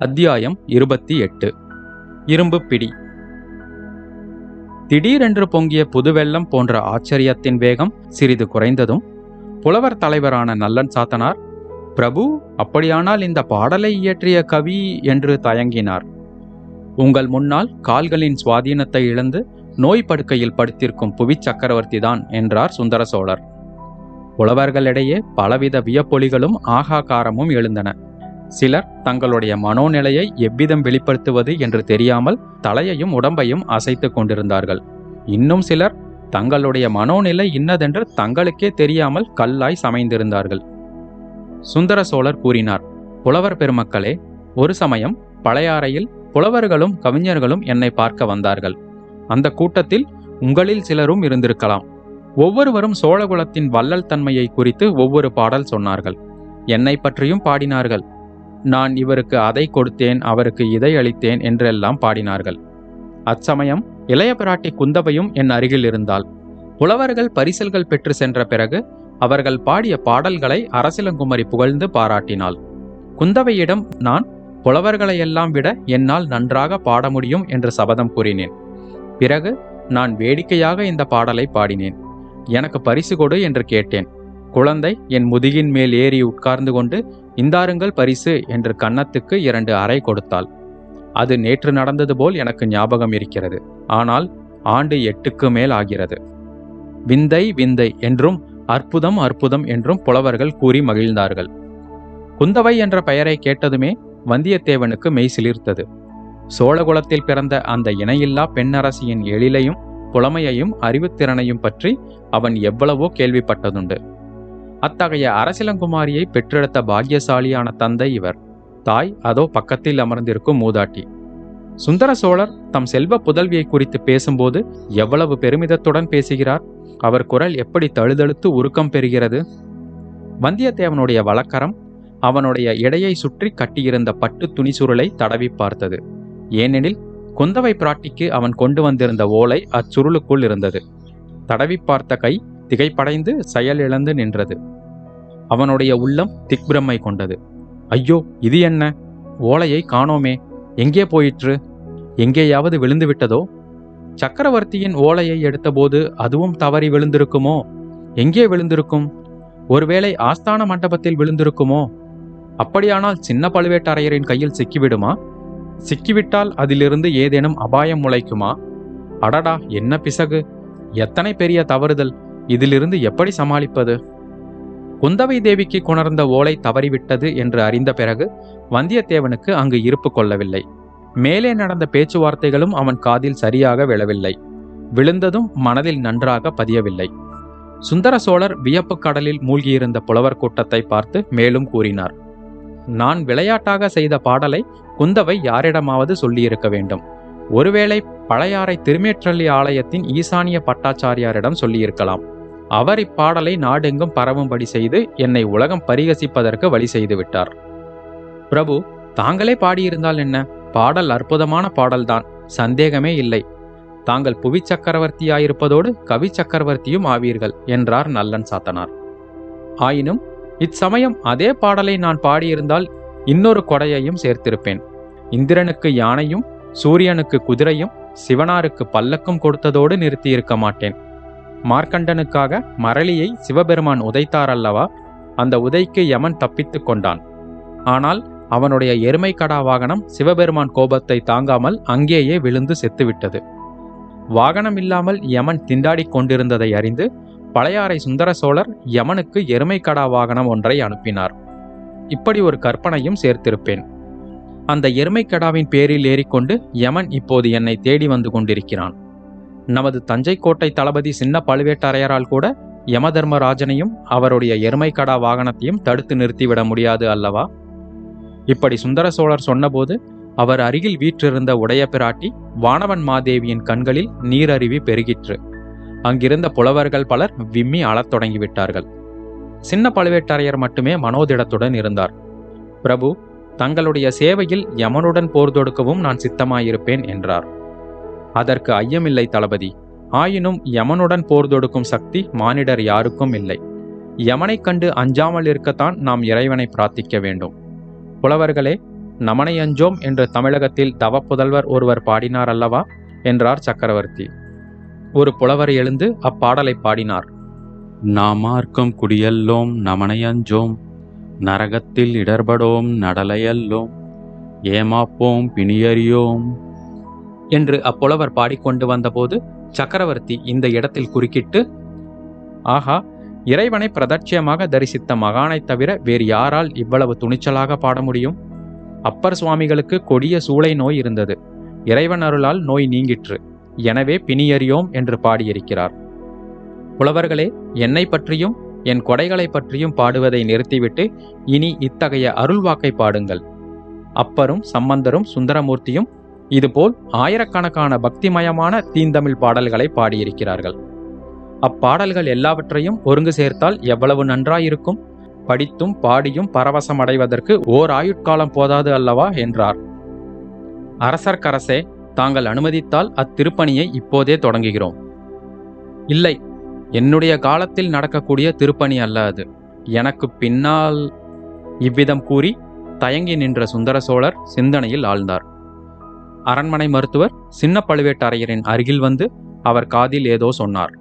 அத்தியாயம் இருபத்தி எட்டு. இரும்பு பிடி. திடீரென்று பொங்கிய புதுவெள்ளம் போன்ற ஆச்சரியத்தின் வேகம் சிறிது குறைந்ததும் புலவர் தலைவரான நல்லன் சாத்தனார் பிரபு அப்படியானால் இந்த பாடலை இயற்றிய கவி என்று தயங்கினார். உங்கள் முன்னால் கால்களின் சுவாதீனத்தை இழந்து நோய் படுக்கையில் படுத்திருக்கும் புவி சக்கரவர்த்திதான் என்றார் சுந்தர சோழர். புலவர்களிடையே பலவித வியப்பொலிகளும் ஆகாகாரமும் எழுந்தன. சிலர் தங்களுடைய மனோநிலையை எவ்விதம் வெளிப்படுத்துவது என்று தெரியாமல் தலையையும் உடம்பையும் அசைத்துக் கொண்டிருந்தார்கள். இன்னும் சிலர் தங்களுடைய மனோநிலை இன்னதென்று தங்களுக்கே தெரியாமல் கல்லாய் சமைந்திருந்தார்கள். சுந்தர சோழர் கூறினார் புலவர் பெருமக்களே ஒரு சமயம் பழையாறையில் புலவர்களும் கவிஞர்களும் என்னை பார்க்க வந்தார்கள். அந்த கூட்டத்தில் உங்களில் சிலரும் இருந்திருக்கலாம். ஒவ்வொருவரும் சோழகுலத்தின் வள்ளல் தன்மையை குறித்து ஒவ்வொரு பாடல் சொன்னார்கள். என்னை பற்றியும் பாடினார்கள். நான் இவருக்கு அதை கொடுத்தேன் அவருக்கு இதை அளித்தேன் என்றெல்லாம் பாடினார்கள். அச்சமயம் இளைய பிராட்டி குந்தவையும் என் அருகில் இருந்தாள். புலவர்கள் பரிசல்கள் பெற்று சென்ற பிறகு அவர்கள் பாடிய பாடல்களை அரசிலங்குமரி புகழ்ந்து பாராட்டினாள். குந்தவையிடம் நான் புலவர்களையெல்லாம் விட என்னால் நன்றாக பாட முடியும் என்று சபதம் கூறினேன். பிறகு நான் வேடிக்கையாக இந்த பாடலை பாடினேன். எனக்கு பரிசு கொடு என்று கேட்டேன். குழந்தை என் முதுகின் மேல் ஏறி உட்கார்ந்து கொண்டு இந்தாருங்கள் பரிசு என்று கன்னத்துக்கு இரண்டு அறை கொடுத்தாள். அது நேற்று நடந்தது போல் எனக்கு ஞாபகம் இருக்கிறது. ஆனால் ஆண்டு எட்டுக்கு மேல் ஆகிறது. விந்தை விந்தை என்றும் அற்புதம் அற்புதம் என்றும் புலவர்கள் கூறி மகிழ்ந்தார்கள். குந்தவை என்ற பெயரை கேட்டதுமே வந்தியத்தேவனுக்கு மெய் சிலிர்த்தது. சோழகுலத்தில் பிறந்த அந்த இணையில்லா பெண்ணரசியின் எழிலையும் புலமையையும் அறிவுத்திறனையும் பற்றி அவன் எவ்வளவோ கேள்விப்பட்டதுண்டு. அத்தகைய அரசிலங்குமாரியை பெற்றெடுத்த பாக்கியசாலியான தந்தை இவர். தாய் அதோ பக்கத்தில் அமர்ந்திருக்கும் மூதாட்டி. சுந்தர சோழர் தம் செல்வ புதல்வியை குறித்து பேசும்போது எவ்வளவு பெருமிதத்துடன் பேசுகிறார்? அவர் குரல் எப்படி தழுதழுத்து உருக்கம் பெறுகிறது? வந்தியத்தேவனுடைய வழக்கரம் அவனுடைய இடையை சுற்றி கட்டியிருந்த பட்டு துணிசுருளை தடவி பார்த்தது. ஏனெனில் குந்தவை பிராட்டிக்கு அவன் கொண்டு வந்திருந்த ஓலை அச்சுருளுக்குள் இருந்தது. தடவி பார்த்த கை திகைப்படைந்து செயல் இழந்து நின்றது. அவனுடைய உள்ளம் திக்பிரமை கொண்டது. ஐயோ இது என்ன? ஓலையை காணோமே. எங்கே போயிற்று? எங்கேயாவது விழுந்து விட்டதோ சக்கரவர்த்தியின் ஓலையை எடுத்தபோது அதுவும் தவறி விழுந்திருக்குமோ? எங்கே விழுந்திருக்கும்? ஒருவேளை ஆஸ்தான மண்டபத்தில் விழுந்திருக்குமோ? அப்படியானால் சின்ன பழுவேட்டரையரின் கையில் சிக்கிவிடுமா? சிக்கிவிட்டால் அதிலிருந்து ஏதேனும் அபாயம் முளைக்குமா? அடடா என்ன பிசகு? எத்தனை பெரிய தவறுதல்! இதிலிருந்து எப்படி சமாளிப்பது? குந்தவை தேவிக்கு கொணர்ந்த ஓலை தவறிவிட்டது என்று அறிந்த பிறகு வந்தியத்தேவனுக்கு அங்கு இருப்பு கொள்ளவில்லை. மேலே நடந்த பேச்சுவார்த்தைகளும் அவன் காதில் சரியாக விழவில்லை. விழுந்ததும் மனதில் நன்றாக பதியவில்லை. சுந்தர சோழர் வியப்பு கடலில் மூழ்கியிருந்த புலவர் கூட்டத்தை பார்த்து மேலும் கூறினார். நான் விளையாட்டாக செய்த பாடலை குந்தவை யாரிடமாவது சொல்லியிருக்க வேண்டும். ஒருவேளை பழையாறை திருமேற்றள்ளி ஆலயத்தின் ஈசானிய பட்டாச்சாரியாரிடம் சொல்லியிருக்கலாம். அவர் இப்பாடலை நாடெங்கும் பரவும்படி செய்து என்னை உலகம் பரிகசிப்பதற்கு வழி செய்து விட்டார். பிரபு தாங்களே பாடியிருந்தால் என்ன? பாடல் அற்புதமான பாடல்தான் சந்தேகமே இல்லை. தாங்கள் புவி சக்கரவர்த்தியாயிருப்பதோடு கவி சக்கரவர்த்தியும் ஆவீர்கள் என்றார் நல்லன் சாத்தனார். ஆயினும் இச்சமயம் அதே பாடலை நான் பாடியிருந்தால் இன்னொரு கொடையையும் சேர்த்திருப்பேன். இந்திரனுக்கு யானையும் சூரியனுக்கு குதிரையும் சிவனாருக்கு பல்லக்கும் கொடுத்ததோடு நிறுத்தியிருக்க மாட்டேன். மார்க்கண்டனுக்காக மரளியை சிவபெருமான் உதைத்தார் அல்லவா அந்த உதைக்கு யமன் தப்பித்துக் கொண்டான். ஆனால் அவனுடைய எருமை கடா வாகனம் சிவபெருமான் கோபத்தை தாங்காமல் அங்கேயே விழுந்து செத்துவிட்டது. வாகனம் இல்லாமல் யமன் திண்டாடிக் கொண்டிருந்ததை அறிந்து பழையாறை சுந்தர சோழர் யமனுக்கு எருமை கடா வாகனம் ஒன்றை அனுப்பினார். இப்படி ஒரு கற்பனையும் சேர்த்திருப்பேன். அந்த எருமைக்கடாவின் பேரில் ஏறிக்கொண்டு யமன் இப்போது என்னை தேடி வந்து கொண்டிருக்கிறான். நமது தஞ்சை கோட்டை தளபதி சின்ன பழுவேட்டரையரால் கூட யமதர்மராஜனையும் அவருடைய எருமைக்கடா வாகனத்தையும் தடுத்து நிறுத்திவிட முடியாது அல்லவா? இப்படி சுந்தர சோழர் சொன்னபோது அவர் அருகில் வீற்றிருந்த உடைய பிராட்டி வானவன் மாதேவியின் கண்களில் நீரருவி பெருகிற்று. அங்கிருந்த புலவர்கள் பலர் விம்மி அழத் தொடங்கிவிட்டார்கள். சின்ன பழுவேட்டரையர் மட்டுமே மனோதிடத்துடன் இருந்தார். பிரபு தங்களுடைய சேவையில் யமனுடன் போர் தொடுக்கவும் நான் சித்தமாயிருப்பேன் என்றார். அதற்கு ஐயமில்லை தளபதி. ஆயினும் யமனுடன் போர் தொடுக்கும் சக்தி மானிடர் யாருக்கும் இல்லை. யமனைக் கண்டு அஞ்சாமல் இருக்கத்தான் நாம் இறைவனை பிரார்த்திக்க வேண்டும். புலவர்களே நமனை அஞ்சோம் என்று தமிழகத்தில் தவப்புதல்வர் ஒருவர் பாடினார் அல்லவா? என்றார் சக்கரவர்த்தி. ஒரு புலவர் எழுந்து அப்பாடலை பாடினார். நாமார்க்கும் குடியல்லோம் நமனையஞ்சோம் நரகத்தில் இடர்படோம் நடலையல்லோம். ஏமாப்போம் பிணியறியோம். என்று அப்புலவர் பாடிக்கொண்டு வந்தபோது சக்கரவர்த்தி இந்த இடத்தில் குறுக்கிட்டு ஆஹா இறைவனை பிரதட்சியமாக தரிசித்த மகானைத் தவிர வேறு யாரால் இவ்வளவு துணிச்சலாக பாட முடியும்? அப்பர் சுவாமிகளுக்கு கொடிய சூளை நோய் இருந்தது. இறைவன் அருளால் நோய் நீங்கிற்று. எனவே பிணியறியோம் என்று பாடியிருக்கிறார். புலவர்களே என்னை பற்றியும் என் கொடைகளை பற்றியும் பாடுவதை நிறுத்திவிட்டு இனி இத்தகைய அருள்வாக்கை பாடுங்கள். அப்பரும் சம்பந்தரும் சுந்தரமூர்த்தியும் இதுபோல் ஆயிரக்கணக்கான பக்திமயமான தீந்தமிழ் பாடல்களை பாடியிருக்கிறார்கள். அப்பாடல்கள் எல்லாவற்றையும் ஒருங்கு சேர்த்தால் எவ்வளவு நன்றாயிருக்கும்? படித்தும் பாடியும் பரவசமடைவதற்கு ஓர் ஆயுட்காலம் போதாது அல்லவா? என்றார். அரசர்க்கரசே தாங்கள் அனுமதித்தால் அத்திருப்பணியை இப்போதே தொடங்குகிறோம். இல்லை என்னுடைய காலத்தில் நடக்கக்கூடிய திருப்பணி அல்ல அது. எனக்கு பின்னால் இவ்விதம் கூறி தயங்கி நின்ற சுந்தர சோழர் சிந்தனையில் ஆழ்ந்தார். அரண்மனை மருத்துவர் சின்ன பழுவேட்டரையரின் அருகில் வந்து அவர் காதில் ஏதோ சொன்னார்.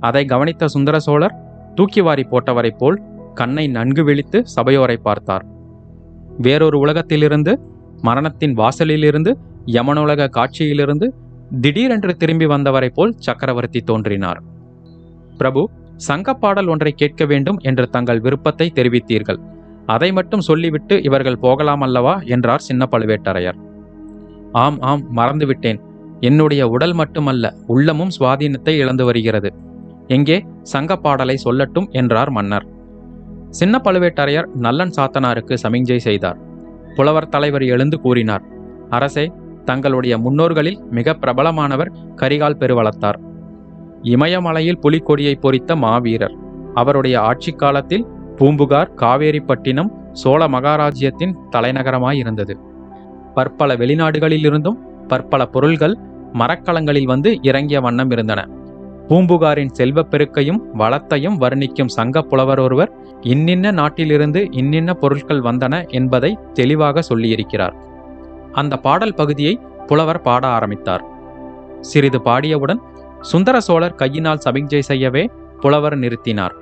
அதை கவனித்த சுந்தர சோழர் தூக்கி வாரி போட்டவரைப் போல் கண்ணை நன்கு விழித்து சபையோரை பார்த்தார். வேறொரு உலகத்திலிருந்து மரணத்தின் வாசலிலிருந்து யமனுலக காட்சியிலிருந்து திடீரென்று திரும்பி வந்தவரைப் போல் சக்கரவர்த்தி தோன்றினார். பிரபு சங்கப்பாடல் ஒன்றை கேட்க வேண்டும் என்று தங்கள் விருப்பத்தை தெரிவித்தீர்கள். அதை மட்டும் சொல்லிவிட்டு இவர்கள் போகலாம் அல்லவா? என்றார் சின்ன பழுவேட்டரையர். ஆம் ஆம் மறந்துவிட்டேன். என்னுடைய உடல் மட்டுமல்ல உள்ளமும் சுவாதீனத்தை இழந்து வருகிறது. எங்கே? சங்கப்பாடலை சொல்லட்டும் என்றார் மன்னர். சின்ன பழுவேட்டரையர் நல்லன் சாத்தனாருக்கு சமிஞ்சை செய்தார். புலவர் தலைவர் எழுந்து கூறினார் அரசே தங்களுடைய முன்னோர்களில் மிக பிரபலமானவர் கரிகால் பெருவளத்தார். இமயமலையில் புலிக்கொடியை பொறித்த மாவீரர். அவருடைய ஆட்சி காலத்தில் பூம்புகார் காவேரிப்பட்டினம் சோழ மகாராஜ்யத்தின் தலைநகரமாயிருந்தது. பற்பல வெளிநாடுகளிலிருந்தும் பற்பல பொருள்கள் மரக்கலங்களில் வந்து இறங்கிய வண்ணம் இருந்தன. பூம்புகாரின் செல்வப் பெருக்கையும் வளத்தையும் வர்ணிக்கும் சங்க புலவர் ஒருவர் இன்னின்ன நாட்டிலிருந்து இன்னின்ன பொருட்கள் வந்தன என்பதை தெளிவாக சொல்லியிருக்கிறார். அந்த பாடல் பகுதியை புலவர் பாட ஆரம்பித்தார். சிறிது பாடியவுடன் சுந்தர சோழர் கையினால் சமிஞ்சை செய்யவே புலவர் நிறுத்தினார்.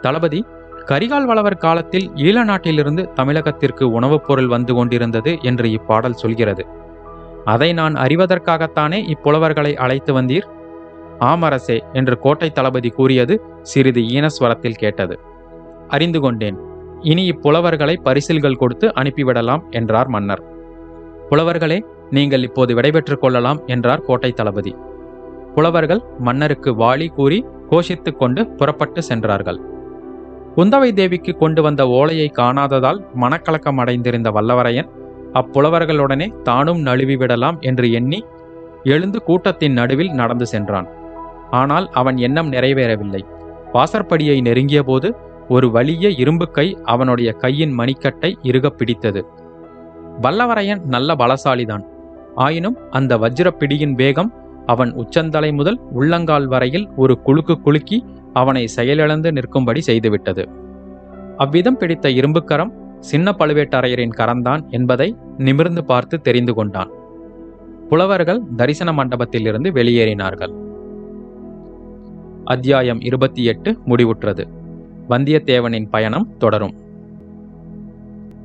தளபதி கரிகால் வளவர் காலத்தில் ஈழ நாட்டிலிருந்து தமிழகத்திற்கு உணவுப் பொருள் வந்து கொண்டிருந்தது என்று இப்பாடல் சொல்கிறது. அதை நான் அறிவதற்காகத்தானே இப்புலவர்களை அழைத்து வந்தீர்? ஆமரசே என்று கோட்டை தளபதி கூறியது சிறிது ஈனஸ்வரத்தில் கேட்டது. அறிந்து கொண்டேன். இனி இப்புலவர்களை பரிசில்கள் கொடுத்து அனுப்பிவிடலாம் என்றார் மன்னர். புலவர்களே நீங்கள் இப்போது விடைபெற்றுக் கொள்ளலாம் என்றார் கோட்டை தளபதி. புலவர்கள் மன்னருக்கு வாளி கூறி கோஷித்துக் கொண்டு புறப்பட்டு சென்றார்கள். குந்தவை தேவிக்கு கொண்டு வந்த ஓலையை காணாததால் மனக்கலக்கம் அடைந்திருந்த வல்லவரையன் அப்புலவர்களுடனே தானும் நழுவிவிடலாம் என்று எண்ணி எழுந்து கூட்டத்தின் நடுவில் நடந்து சென்றான். ஆனால் அவன் எண்ணம் நிறைவேறவில்லை. வாசற்படியை நெருங்கியபோது ஒரு வலிய இரும்பு கை அவனுடைய கையின் மணிக்கட்டை இறுகப் பிடித்தது. வல்லவரையன் நல்ல பலசாலிதான். ஆயினும் அந்த வஜ்ரப்பிடியின் வேகம் அவன் உச்சந்தலை முதல் உள்ளங்கால் வரையில் ஒரு குலுக்கு குலுக்கி அவனை செயலிழந்து நிற்கும்படி செய்துவிட்டது. அவ்விதம் பிடித்த இரும்புக்கரம் சின்ன பழுவேட்டரையரின் கரந்தான் என்பதை நிமிர்ந்து பார்த்து தெரிந்து கொண்டான். புலவர்கள் தரிசன மண்டபத்திலிருந்து வெளியேறினார்கள். அத்தியாயம் இருபத்தி எட்டு முடிவுற்றது. வந்தியத்தேவனின் பயணம் தொடரும்.